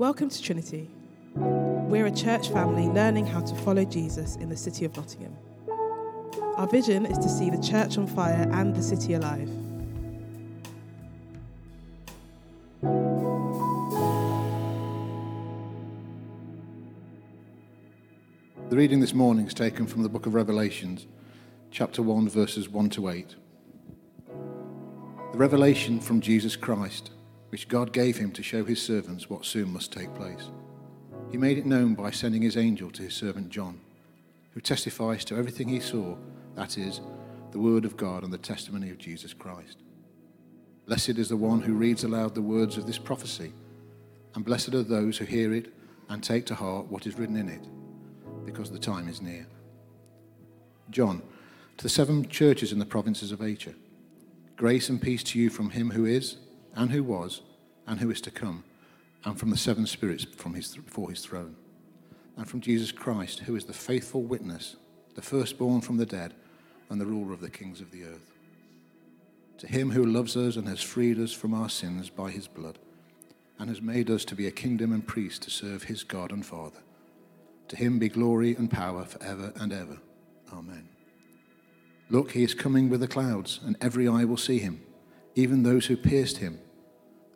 Welcome to Trinity. We're a church family learning how to follow Jesus in the city of Nottingham. Our vision is to see the church on fire and the city alive. The reading this morning is taken from the book of Revelations, chapter 1, verses 1 to 8. The revelation from Jesus Christ, which God gave him to show his servants what soon must take place. He made it known by sending his angel to his servant John, who testifies to everything he saw, that is, the word of God and the testimony of Jesus Christ. Blessed is the one who reads aloud the words of this prophecy, and blessed are those who hear it and take to heart what is written in it because the time is near. John, to the seven churches in the provinces of Asia, grace and peace to you from him who is, and who was, and who is to come, and from the seven spirits from his, before his throne, and from Jesus Christ, who is the faithful witness, the firstborn from the dead, and the ruler of the kings of the earth. To him who loves us and has freed us from our sins by his blood, and has made us to be a kingdom and priest to serve his God and Father. To him be glory and power forever and ever. Amen. Look, he is coming with the clouds, and every eye will see him, even those who pierced him,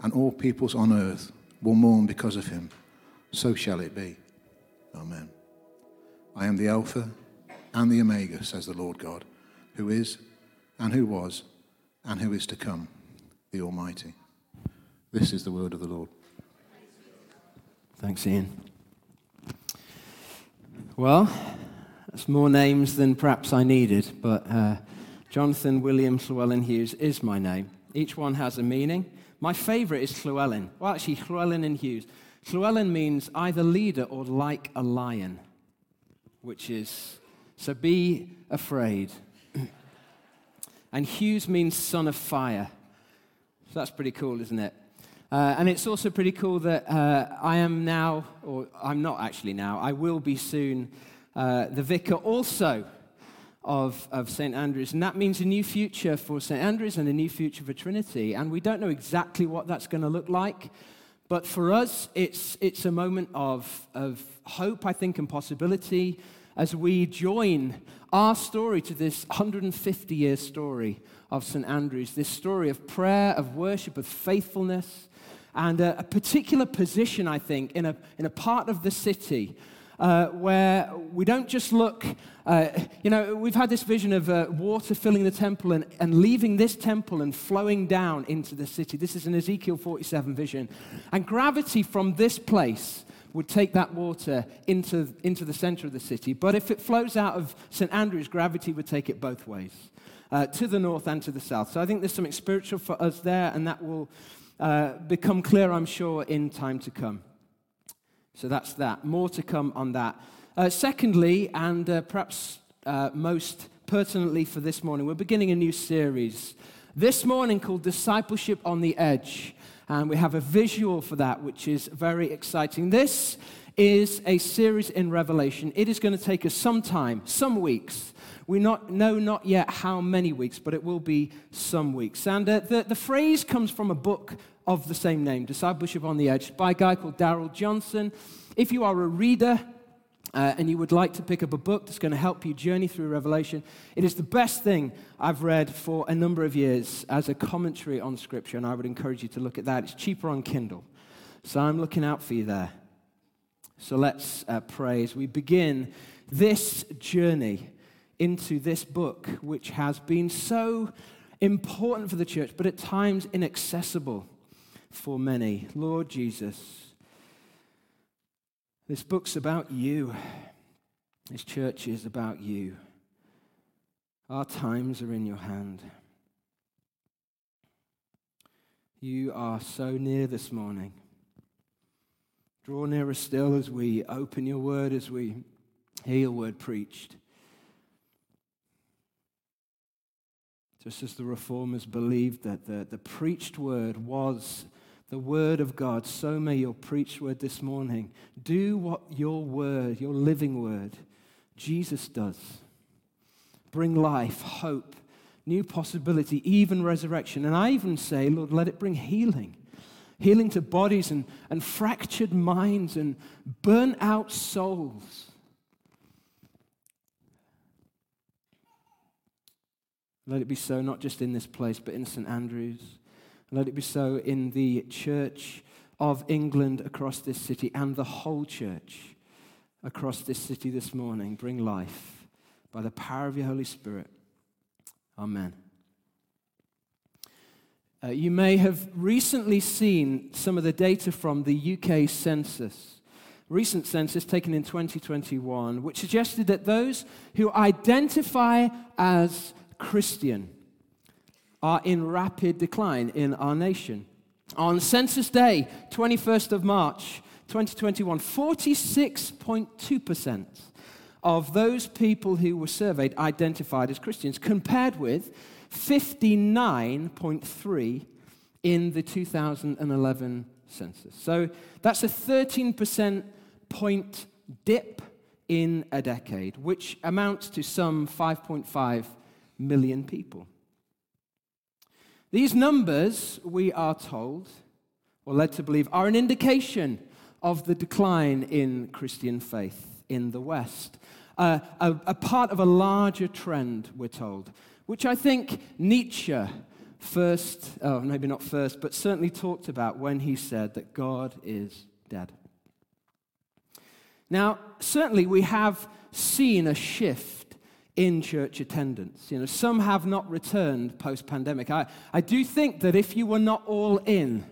and all peoples on earth will mourn because of him. So shall it be. Amen. I am the Alpha and the Omega, says the Lord God, who is, and who was, and who is to come, the Almighty. This is the word of the Lord. Thanks, Ian. Well, that's more names than perhaps I needed, but uh, Jonathan William Llewellyn Hughes is my name. Each one has a meaning. My favorite is Llewellyn. Well, actually, Llewellyn and Hughes. Llewellyn means either leader or like a lion, which is, so be afraid. and Hughes means son of fire. So that's pretty cool, isn't it? Uh, and it's also pretty cool that uh, I am now, or I'm not actually now, I will be soon uh, the vicar also of, of St. Andrews. And that means a new future for St. Andrews and a new future for Trinity. And we don't know exactly what that's going to look like. But for us, it's, it's a moment of, of hope, I think, and possibility as we join our story to this 150 year story of St. Andrews, this story of prayer, of worship, of faithfulness, and a, a particular position, I think, in a, in a part of the city uh, where we don't just look, uh, you know, we've had this vision of uh, water filling the temple and, and leaving this temple and flowing down into the city. This is an Ezekiel 47 vision. And gravity from this place would take that water into, into the center of the city. But if it flows out of St. Andrews, gravity would take it both ways, uh, to the north and to the south. So I think there's something spiritual for us there, and that will uh, become clear, I'm sure, in time to come. So that's that. More to come on that. Uh, secondly, and uh, perhaps uh, most pertinently for this morning, we're beginning a new series this morning called Discipleship on the Edge. And we have a visual for that, which is very exciting. This is a series in Revelation. It is going to take us some time, some weeks. We not, know not yet how many weeks, but it will be some weeks. And uh, the, the phrase comes from a book of the same name, Discipleship on the Edge, by a guy called Darrell Johnson. If you are a reader, uh, and you would like to pick up a book that's going to help you journey through Revelation, it is the best thing I've read for a number of years as a commentary on Scripture, and I would encourage you to look at that. It's cheaper on Kindle. So I'm looking out for you there. So let's uh, pray as we begin this journey into this book, which has been so important for the church, but at times inaccessible for many. Lord Jesus, this book's about you. This church is about you. Our times are in your hand. You are so near this morning. Draw nearer still as we open your word, as we hear your word preached. Just as the reformers believed that the, the preached word was the word of God, so may your preached word this morning do what your word, your living word, Jesus does. Bring life, hope, new possibility, even resurrection. And I even say, Lord, let it bring healing healing to bodies and, and fractured minds and burnt out souls. Let it be so, not just in this place, but in St. Andrews. Let it be so in the church of England across this city and the whole church across this city this morning. Bring life by the power of your Holy Spirit. Amen. Uh, you may have recently seen some of the data from the UK census, recent census taken in 2021, which suggested that those who identify as Christian are in rapid decline in our nation. On Census Day, 21st of March, 2021, 46.2% of those people who were surveyed identified as Christians, compared with 59.3 in the 2011 census. So that's a 13% point dip in a decade, which amounts to some 5.5 million people. These numbers, we are told, or led to believe, are an indication of the decline in Christian faith in the West. Uh, a, a part of a larger trend, we're told, which I think Nietzsche first, oh, maybe not first, but certainly talked about when he said that God is dead. Now, certainly we have seen a shift in church attendance. You know, some have not returned post pandemic. I, I do think that if you were not all in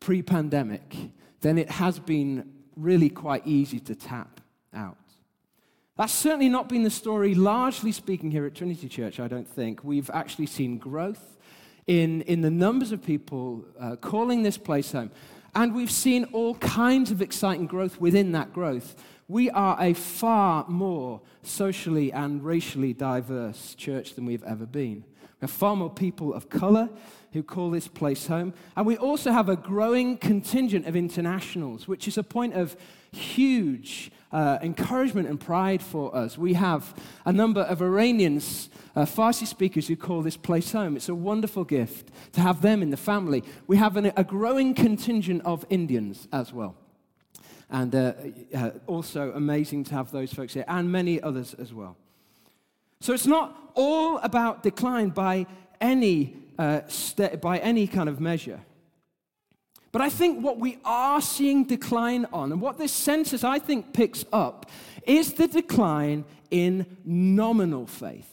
pre pandemic, then it has been really quite easy to tap out. That's certainly not been the story, largely speaking, here at Trinity Church, I don't think. We've actually seen growth in, in the numbers of people uh, calling this place home. And we've seen all kinds of exciting growth within that growth. We are a far more socially and racially diverse church than we've ever been. We have far more people of color who call this place home. And we also have a growing contingent of internationals, which is a point of huge uh, encouragement and pride for us. We have a number of Iranians, uh, Farsi speakers, who call this place home. It's a wonderful gift to have them in the family. We have an, a growing contingent of Indians as well. And uh, also amazing to have those folks here, and many others as well. So it's not all about decline by any, uh, st- by any kind of measure. But I think what we are seeing decline on, and what this census I think picks up, is the decline in nominal faith.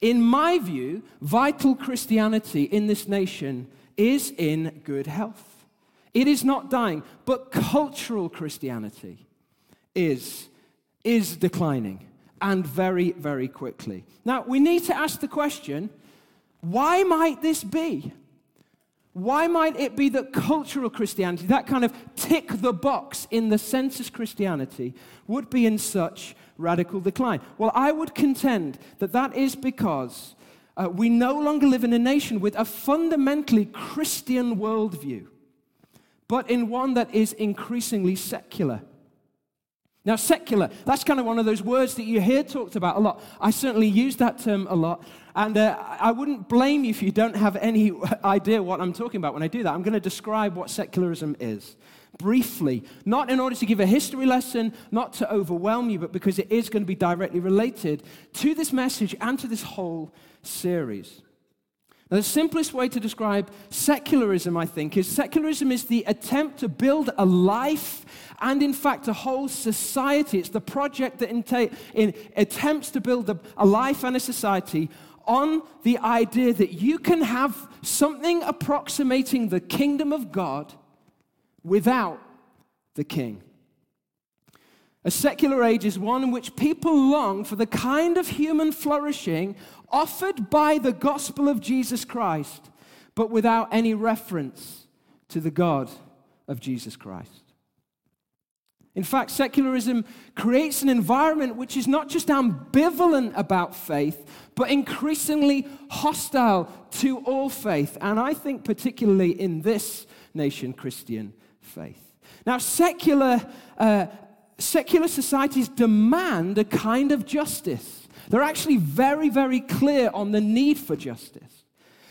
In my view, vital Christianity in this nation is in good health. It is not dying, but cultural Christianity is, is declining and very, very quickly. Now, we need to ask the question why might this be? Why might it be that cultural Christianity, that kind of tick the box in the census Christianity, would be in such radical decline? Well, I would contend that that is because uh, we no longer live in a nation with a fundamentally Christian worldview, but in one that is increasingly secular. Now, secular, that's kind of one of those words that you hear talked about a lot. I certainly use that term a lot. And uh, I wouldn't blame you if you don't have any idea what I'm talking about when I do that. I'm going to describe what secularism is briefly, not in order to give a history lesson, not to overwhelm you, but because it is going to be directly related to this message and to this whole series. Now, the simplest way to describe secularism, I think, is secularism is the attempt to build a life and, in fact, a whole society. It's the project that in, attempts to build a, a life and a society on the idea that you can have something approximating the kingdom of God without the king. A secular age is one in which people long for the kind of human flourishing offered by the gospel of Jesus Christ, but without any reference to the God of Jesus Christ. In fact, secularism creates an environment which is not just ambivalent about faith, but increasingly hostile to all faith, and I think particularly in this nation, Christian faith. Now, secular, uh, secular societies demand a kind of justice. They're actually very, very clear on the need for justice.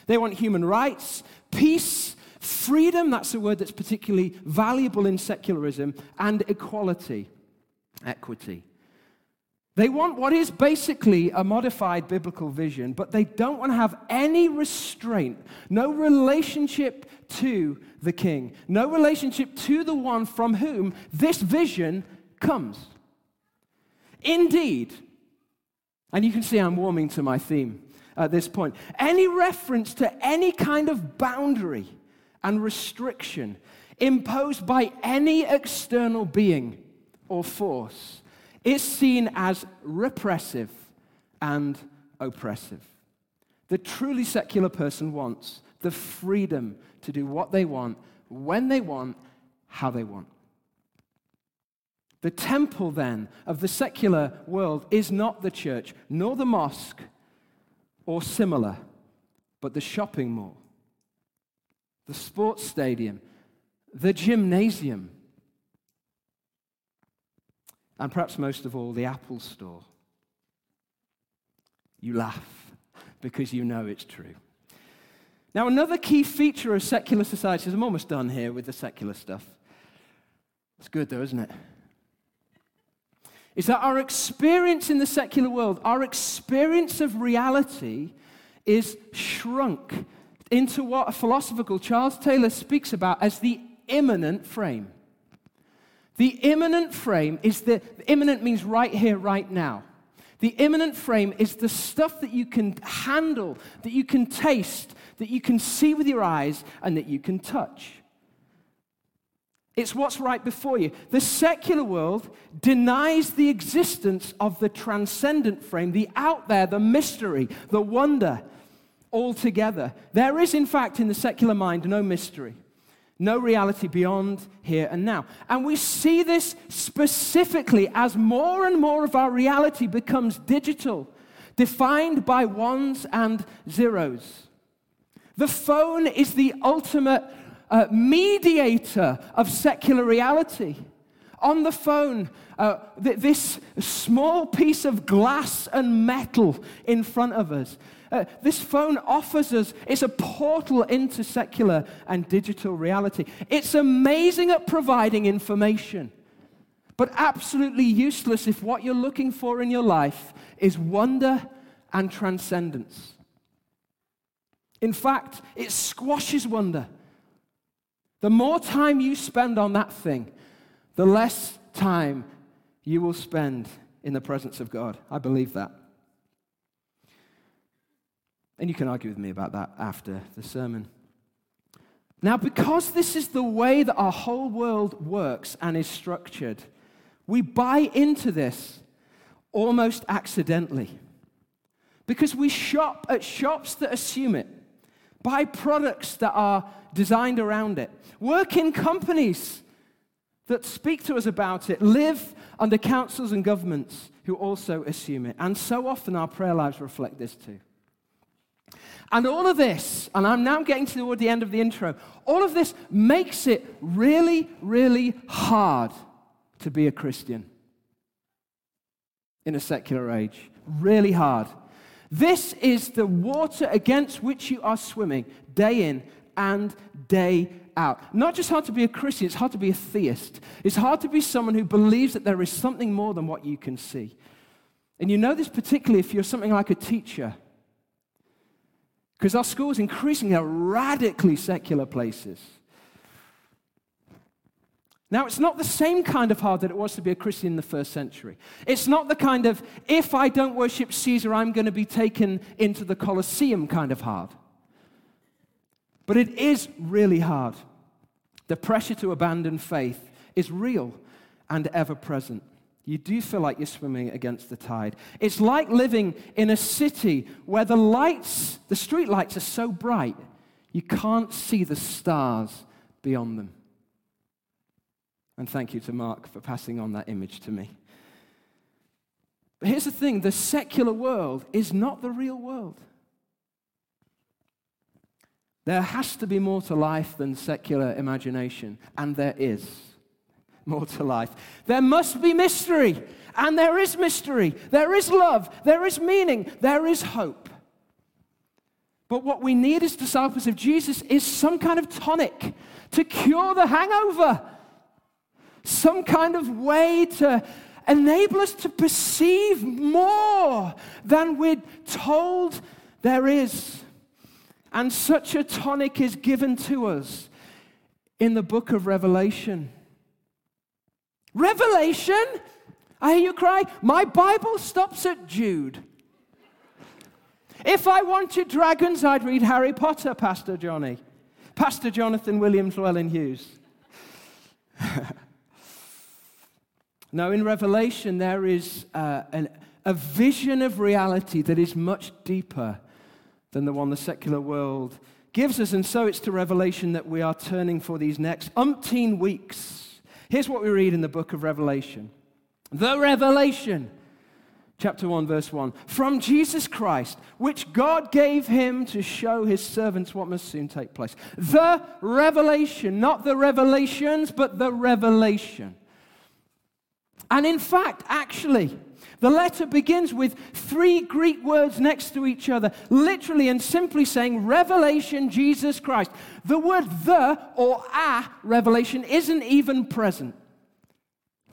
They want human rights, peace, freedom, that's a word that's particularly valuable in secularism, and equality, equity. They want what is basically a modified biblical vision, but they don't want to have any restraint, no relationship to the king, no relationship to the one from whom this vision comes. Indeed, and you can see I'm warming to my theme at this point, any reference to any kind of boundary and restriction imposed by any external being or force is seen as repressive and oppressive. The truly secular person wants the freedom to do what they want, when they want, how they want. The temple, then, of the secular world is not the church, nor the mosque, or similar, but the shopping mall, the sports stadium, the gymnasium, and perhaps most of all, the Apple Store. You laugh because you know it's true. Now, another key feature of secular societies, I'm almost done here with the secular stuff. It's good though, isn't it? Is that our experience in the secular world, our experience of reality is shrunk into what a philosopher called Charles Taylor speaks about as the immanent frame. The immanent frame is the, immanent means right here, right now. The immanent frame is the stuff that you can handle, that you can taste, that you can see with your eyes, and that you can touch. It's what's right before you. The secular world denies the existence of the transcendent frame, the out there, the mystery, the wonder altogether. There is, in fact, in the secular mind, no mystery no reality beyond here and now. And we see this specifically as more and more of our reality becomes digital, defined by ones and zeros. The phone is the ultimate uh, mediator of secular reality. On the phone, uh, th- this small piece of glass and metal in front of us uh, this phone offers us, it's a portal into secular and digital reality. It's amazing at providing information, but absolutely useless if what you're looking for in your life is wonder and transcendence. In fact, it squashes wonder. The more time you spend on that thing, the less time you will spend in the presence of God. I believe that. And you can argue with me about that after the sermon. Now, because this is the way that our whole world works and is structured, we buy into this almost accidentally. Because we shop at shops that assume it, buy products that are designed around it, work in companies that speak to us about it, live under councils and governments who also assume it. And so often our prayer lives reflect this too. And all of this, and I'm now getting toward the end of the intro, all of this makes it really, really hard to be a Christian in a secular age. Really hard. This is the water against which you are swimming day in and day out. Not just hard to be a Christian, it's hard to be a theist. It's hard to be someone who believes that there is something more than what you can see. And you know this particularly if you're something like a teacher because our schools increasingly are radically secular places. Now, it's not the same kind of hard that it was to be a Christian in the first century. It's not the kind of, if I don't worship Caesar, I'm going to be taken into the Colosseum kind of hard. But it is really hard. The pressure to abandon faith is real and ever present you do feel like you're swimming against the tide. It's like living in a city where the lights, the street lights are so bright, you can't see the stars beyond them. And thank you to Mark for passing on that image to me. But here's the thing the secular world is not the real world. There has to be more to life than secular imagination, and there is more to life. There must be mystery, and there is mystery. There is love, there is meaning, there is hope. But what we need as disciples of Jesus is some kind of tonic to cure the hangover, some kind of way to enable us to perceive more than we're told there is. And such a tonic is given to us in the book of Revelation. Revelation? I hear you cry. My Bible stops at Jude. If I wanted dragons, I'd read Harry Potter, Pastor Johnny. Pastor Jonathan Williams Llewellyn Hughes. now, in Revelation, there is uh, an, a vision of reality that is much deeper than the one the secular world gives us. And so it's to Revelation that we are turning for these next umpteen weeks. Here's what we read in the book of Revelation The revelation chapter 1, verse 1. From Jesus Christ, which God gave him to show his servants what must soon take place. The revelation, not the revelations, but the revelation. And in fact, actually, the letter begins with three Greek words next to each other, literally and simply saying Revelation Jesus Christ. The word the or a revelation isn't even present.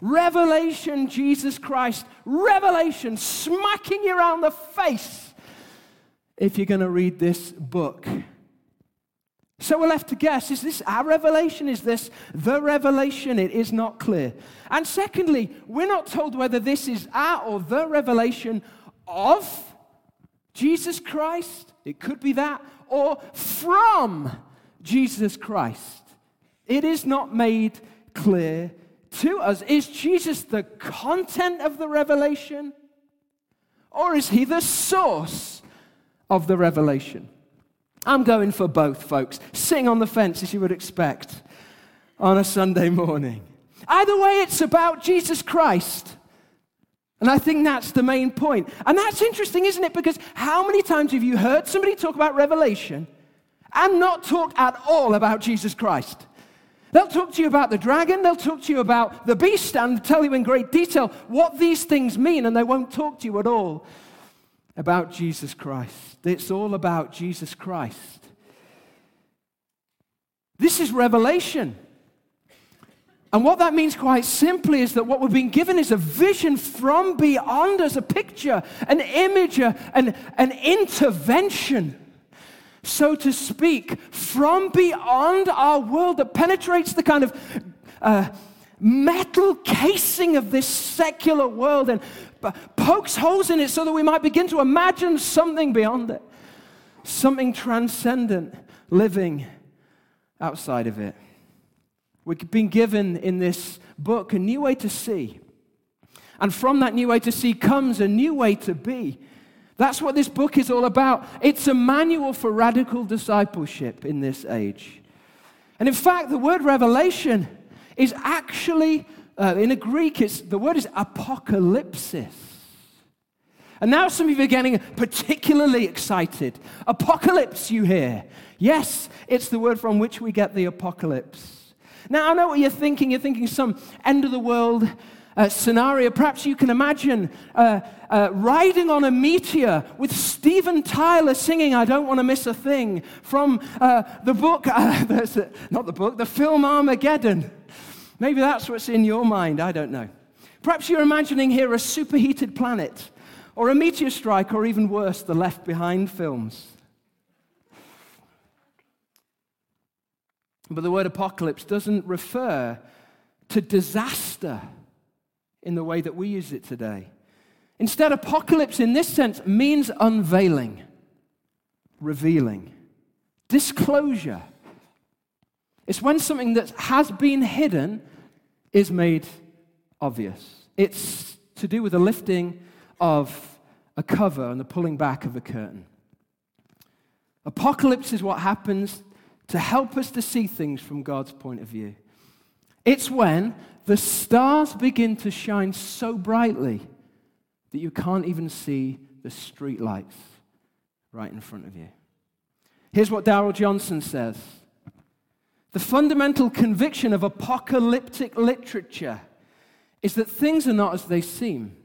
Revelation, Jesus Christ. Revelation, smacking you around the face if you're going to read this book. So we're left to guess is this our revelation? Is this the revelation? It is not clear. And secondly, we're not told whether this is our or the revelation of Jesus Christ. It could be that, or from Jesus Christ. It is not made clear to us. Is Jesus the content of the revelation? Or is he the source of the revelation? I'm going for both, folks. Sing on the fence as you would expect on a Sunday morning. Either way, it's about Jesus Christ. And I think that's the main point. And that's interesting, isn't it? Because how many times have you heard somebody talk about Revelation and not talk at all about Jesus Christ? They'll talk to you about the dragon, they'll talk to you about the beast, and tell you in great detail what these things mean, and they won't talk to you at all about Jesus Christ. It's all about Jesus Christ. This is revelation. And what that means, quite simply, is that what we're being given is a vision from beyond us, a picture, an image, an, an intervention so to speak, from beyond our world that penetrates the kind of uh, metal casing of this secular world and pokes holes in it so that we might begin to imagine something beyond it, something transcendent living outside of it. We've been given in this book a new way to see. And from that new way to see comes a new way to be. That's what this book is all about. It's a manual for radical discipleship in this age. And in fact, the word revelation is actually, uh, in a Greek, it's, the word is apocalypsis. And now some of you are getting particularly excited. Apocalypse, you hear. Yes, it's the word from which we get the apocalypse. Now, I know what you're thinking. You're thinking some end of the world uh, scenario. Perhaps you can imagine uh, uh, riding on a meteor with Steven Tyler singing I Don't Want to Miss a Thing from uh, the book, uh, not the book, the film Armageddon. Maybe that's what's in your mind. I don't know. Perhaps you're imagining here a superheated planet or a meteor strike, or even worse, the Left Behind films. But the word apocalypse doesn't refer to disaster in the way that we use it today. Instead, apocalypse in this sense means unveiling, revealing, disclosure. It's when something that has been hidden is made obvious. It's to do with the lifting of a cover and the pulling back of a curtain. Apocalypse is what happens to help us to see things from God's point of view. It's when the stars begin to shine so brightly that you can't even see the street lights right in front of you. Here's what Darrell Johnson says The fundamental conviction of apocalyptic literature is that things are not as they seem.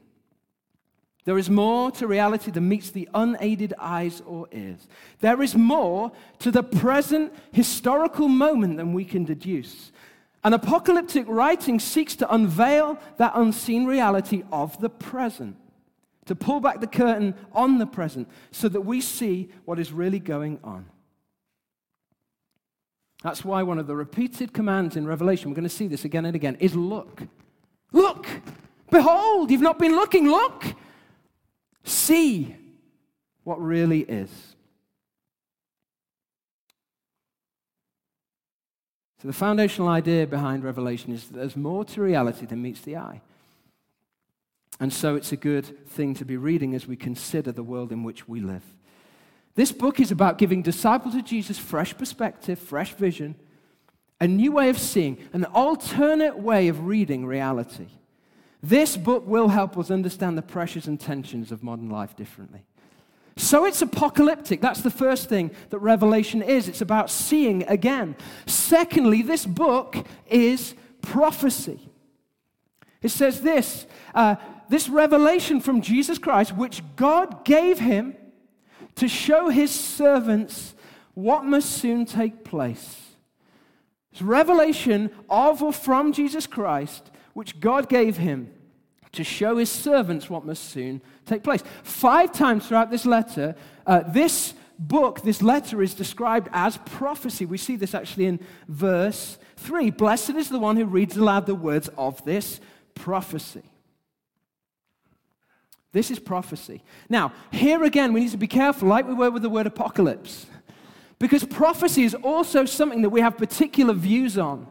There is more to reality than meets the unaided eyes or ears. There is more to the present historical moment than we can deduce. An apocalyptic writing seeks to unveil that unseen reality of the present, to pull back the curtain on the present so that we see what is really going on. That's why one of the repeated commands in Revelation, we're going to see this again and again, is look. Look! Behold, you've not been looking, look! See what really is. So, the foundational idea behind Revelation is that there's more to reality than meets the eye. And so, it's a good thing to be reading as we consider the world in which we live. This book is about giving disciples of Jesus fresh perspective, fresh vision, a new way of seeing, an alternate way of reading reality. This book will help us understand the pressures and tensions of modern life differently. So it's apocalyptic. That's the first thing that Revelation is. It's about seeing again. Secondly, this book is prophecy. It says this uh, this revelation from Jesus Christ, which God gave him to show his servants what must soon take place. It's revelation of or from Jesus Christ, which God gave him to show his servants what must soon take place. Five times throughout this letter, uh, this book, this letter is described as prophecy. We see this actually in verse 3. Blessed is the one who reads aloud the words of this prophecy. This is prophecy. Now, here again, we need to be careful, like we were with the word apocalypse, because prophecy is also something that we have particular views on.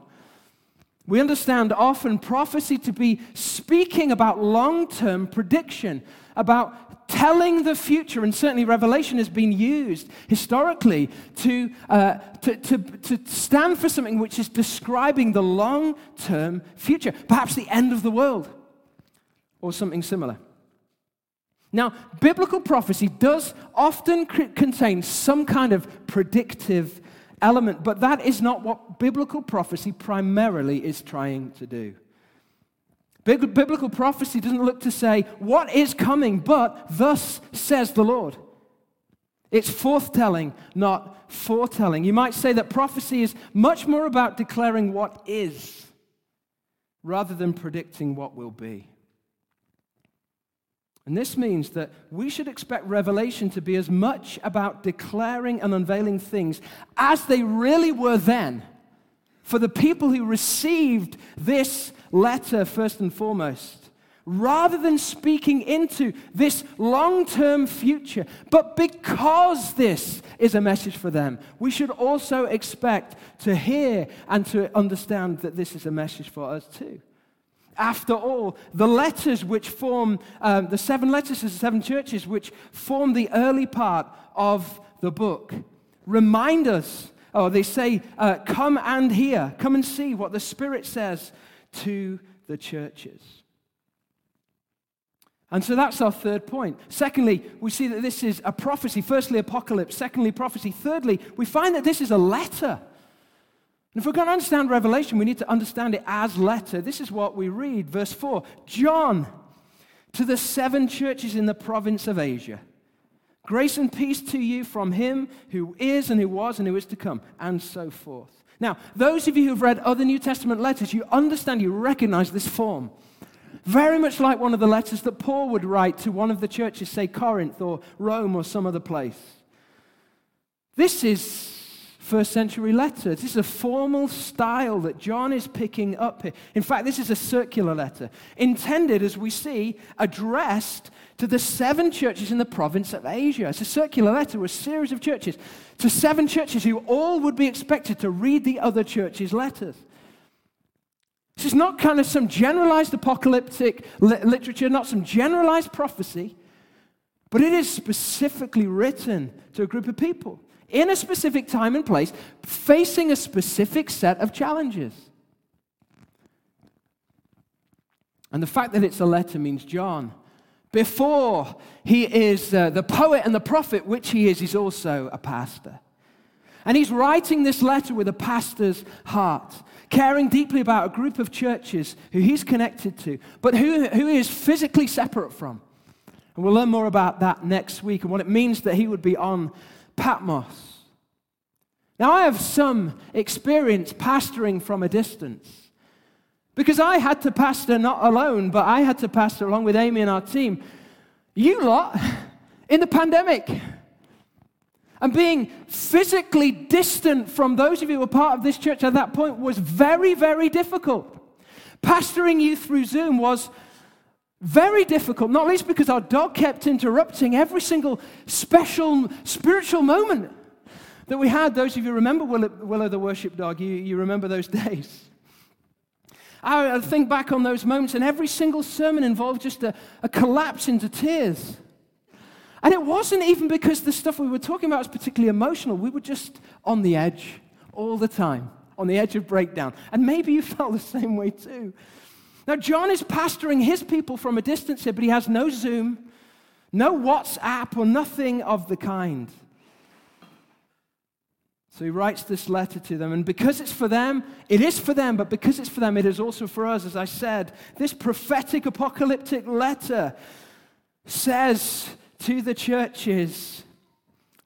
We understand often prophecy to be speaking about long term prediction, about telling the future, and certainly Revelation has been used historically to, uh, to, to, to stand for something which is describing the long term future, perhaps the end of the world or something similar. Now, biblical prophecy does often contain some kind of predictive element, but that is not what biblical prophecy primarily is trying to do. Biblical prophecy doesn't look to say what is coming, but thus says the Lord. It's forthtelling, not foretelling. You might say that prophecy is much more about declaring what is rather than predicting what will be. And this means that we should expect Revelation to be as much about declaring and unveiling things as they really were then for the people who received this letter, first and foremost, rather than speaking into this long term future. But because this is a message for them, we should also expect to hear and to understand that this is a message for us too. After all, the letters which form, um, the seven letters to the seven churches which form the early part of the book, remind us, or they say, uh, come and hear, come and see what the Spirit says to the churches. And so that's our third point. Secondly, we see that this is a prophecy. Firstly, apocalypse. Secondly, prophecy. Thirdly, we find that this is a letter. And if we're going to understand Revelation, we need to understand it as letter. This is what we read. Verse 4 John, to the seven churches in the province of Asia. Grace and peace to you from him who is and who was and who is to come, and so forth. Now, those of you who've read other New Testament letters, you understand, you recognize this form. Very much like one of the letters that Paul would write to one of the churches, say Corinth or Rome or some other place. This is first century letter. This is a formal style that John is picking up here. In fact, this is a circular letter, intended, as we see, addressed to the seven churches in the province of Asia. It's a circular letter, with a series of churches, to seven churches who all would be expected to read the other churches' letters. This is not kind of some generalized apocalyptic literature, not some generalized prophecy, but it is specifically written to a group of people in a specific time and place, facing a specific set of challenges. And the fact that it's a letter means John, before he is uh, the poet and the prophet, which he is, he's also a pastor. And he's writing this letter with a pastor's heart, caring deeply about a group of churches who he's connected to, but who, who he is physically separate from. And we'll learn more about that next week and what it means that he would be on Patmos. Now, I have some experience pastoring from a distance because I had to pastor not alone, but I had to pastor along with Amy and our team. You lot in the pandemic. And being physically distant from those of you who were part of this church at that point was very, very difficult. Pastoring you through Zoom was very difficult, not least because our dog kept interrupting every single special spiritual moment that we had. Those of you remember Willow, the worship dog, you, you remember those days. I think back on those moments, and every single sermon involved just a, a collapse into tears. And it wasn't even because the stuff we were talking about was particularly emotional. We were just on the edge all the time, on the edge of breakdown. And maybe you felt the same way too. Now, John is pastoring his people from a distance here, but he has no Zoom, no WhatsApp, or nothing of the kind. So he writes this letter to them, and because it's for them, it is for them, but because it's for them, it is also for us. As I said, this prophetic apocalyptic letter says to the churches,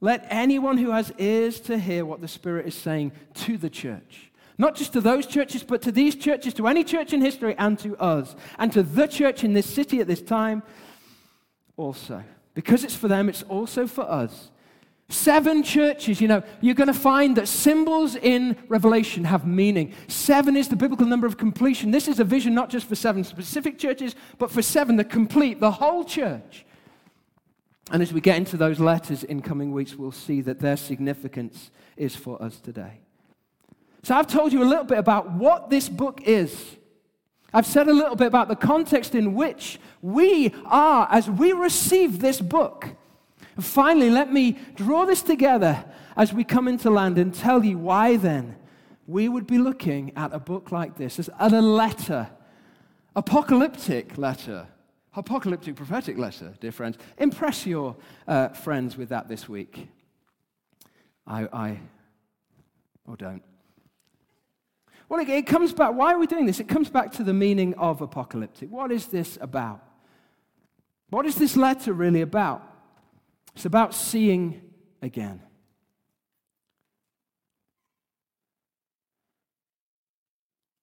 let anyone who has ears to hear what the Spirit is saying to the church. Not just to those churches, but to these churches, to any church in history, and to us, and to the church in this city at this time also. Because it's for them, it's also for us. Seven churches, you know, you're going to find that symbols in Revelation have meaning. Seven is the biblical number of completion. This is a vision not just for seven specific churches, but for seven, the complete, the whole church. And as we get into those letters in coming weeks, we'll see that their significance is for us today. So I've told you a little bit about what this book is. I've said a little bit about the context in which we are as we receive this book. And finally, let me draw this together as we come into land and tell you why then we would be looking at a book like this as at a letter, apocalyptic letter apocalyptic prophetic letter, dear friends. Impress your uh, friends with that this week. I, I or don't. Well, it, it comes back. Why are we doing this? It comes back to the meaning of apocalyptic. What is this about? What is this letter really about? It's about seeing again.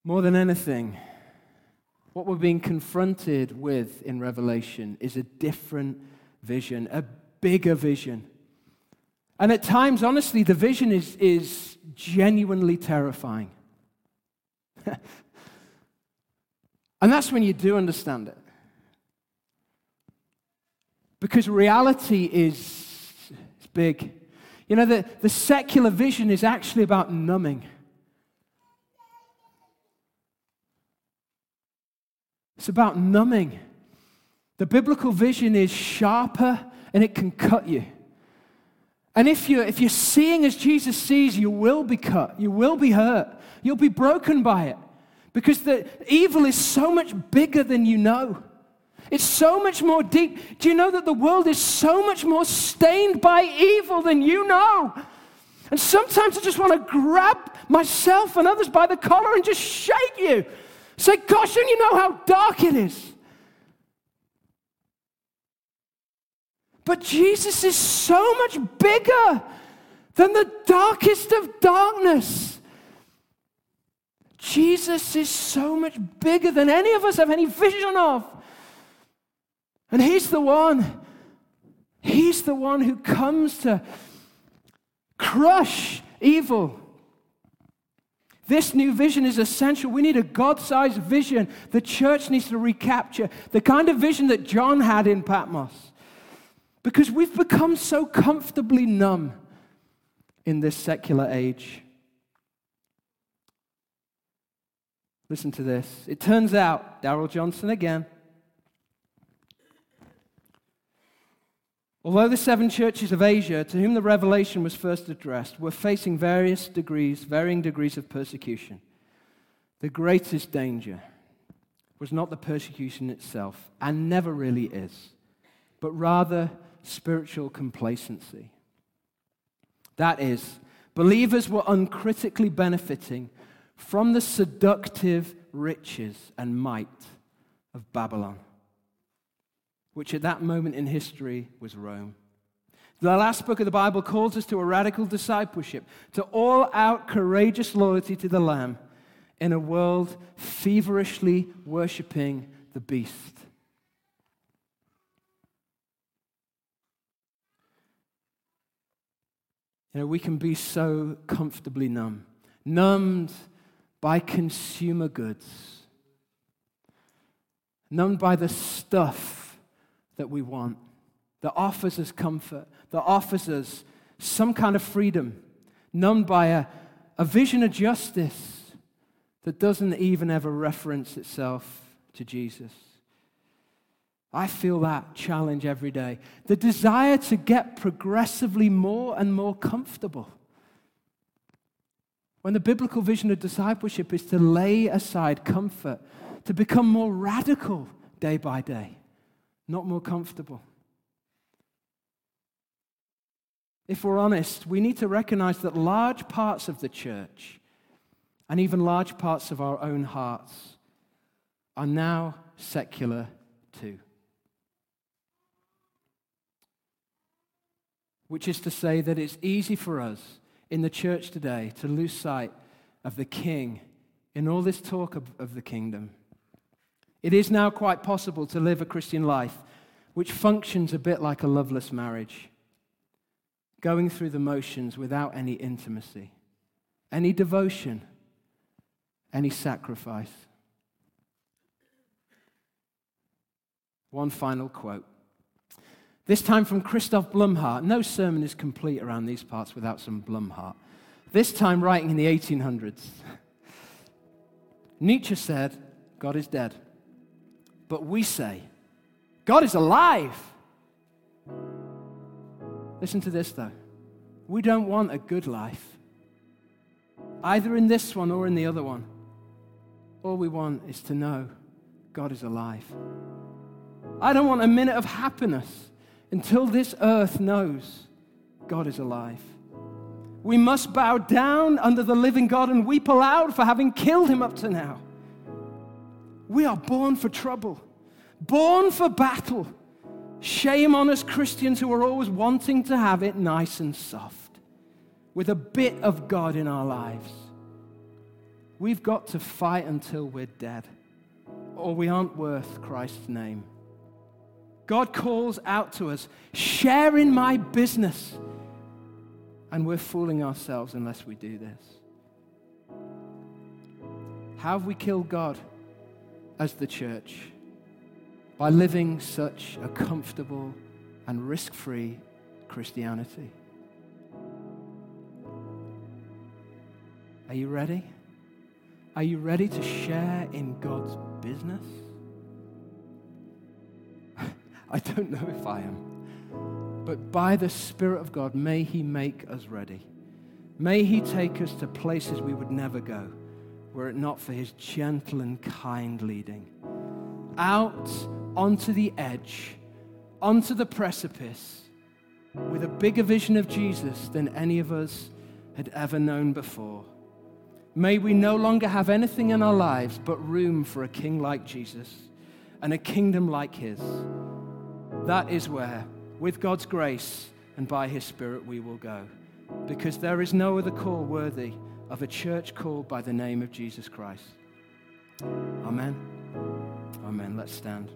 More than anything, what we're being confronted with in Revelation is a different vision, a bigger vision. And at times, honestly, the vision is, is genuinely terrifying. and that's when you do understand it. Because reality is, is big. You know, the, the secular vision is actually about numbing. It's about numbing. The biblical vision is sharper and it can cut you. And if you're, if you're seeing as Jesus sees, you will be cut, you will be hurt, you'll be broken by it. Because the evil is so much bigger than you know. It's so much more deep. Do you know that the world is so much more stained by evil than you know? And sometimes I just want to grab myself and others by the collar and just shake you Say, gosh, don't you know how dark it is? But Jesus is so much bigger than the darkest of darkness. Jesus is so much bigger than any of us have any vision of. And He's the one, He's the one who comes to crush evil this new vision is essential. We need a God sized vision. The church needs to recapture the kind of vision that John had in Patmos. Because we've become so comfortably numb in this secular age. Listen to this. It turns out, Darrell Johnson again, Although the seven churches of Asia to whom the revelation was first addressed were facing various degrees, varying degrees of persecution, the greatest danger was not the persecution itself, and never really is, but rather spiritual complacency. That is, believers were uncritically benefiting from the seductive riches and might of Babylon. which at that moment in history was Rome. The last book of the Bible calls us to a radical discipleship, to all out courageous loyalty to the Lamb in a world feverishly worshipping the beast. You know, we can be so comfortably numb, numbed by consumer goods, numbed by the stuff that we want, that offers us comfort, that offers us some kind of freedom, numbed by a, a vision of justice that doesn't even ever reference itself to Jesus. I feel that challenge every day. The desire to get progressively more and more comfortable. When the biblical vision of discipleship is to lay aside comfort, to become more radical day by day, not more comfortable. If we're honest, we need to recognize that large parts of the church and even large parts of our own hearts are now secular too. Which is to say that it's easy for us in the church today to lose sight of the King in all this talk of, of the kingdom. It is now quite possible to live a Christian life which functions a bit like a loveless marriage, going through the motions without any intimacy, any devotion any sacrifice. One final quote. This time from Christoph Blumhardt. No sermon is complete around these parts without some Blumhardt. This time writing in the 1800s. Nietzsche said, God is dead. But we say, God is alive. Listen to this, though. We don't want a good life, either in this one or in the other one. All we want is to know God is alive. I don't want a minute of happiness until this earth knows God is alive. We must bow down under the living God and weep aloud for having killed him up to now. We are born for trouble, born for battle. Shame on us Christians who are always wanting to have it nice and soft, with a bit of God in our lives. We've got to fight until we're dead, or we aren't worth Christ's name. God calls out to us, share in my business. And we're fooling ourselves unless we do this. How have we killed God as the church? By living such a comfortable and risk free Christianity. Are you ready? Are you ready to share in God's business? I don't know if I am. But by the Spirit of God, may He make us ready. May He take us to places we would never go, were it not for His gentle and kind leading. Out onto the edge, onto the precipice, with a bigger vision of Jesus than any of us had ever known before. May we no longer have anything in our lives but room for a king like Jesus and a kingdom like his. That is where, with God's grace and by his Spirit, we will go. Because there is no other call worthy of a church called by the name of Jesus Christ. Amen. Amen. Let's stand.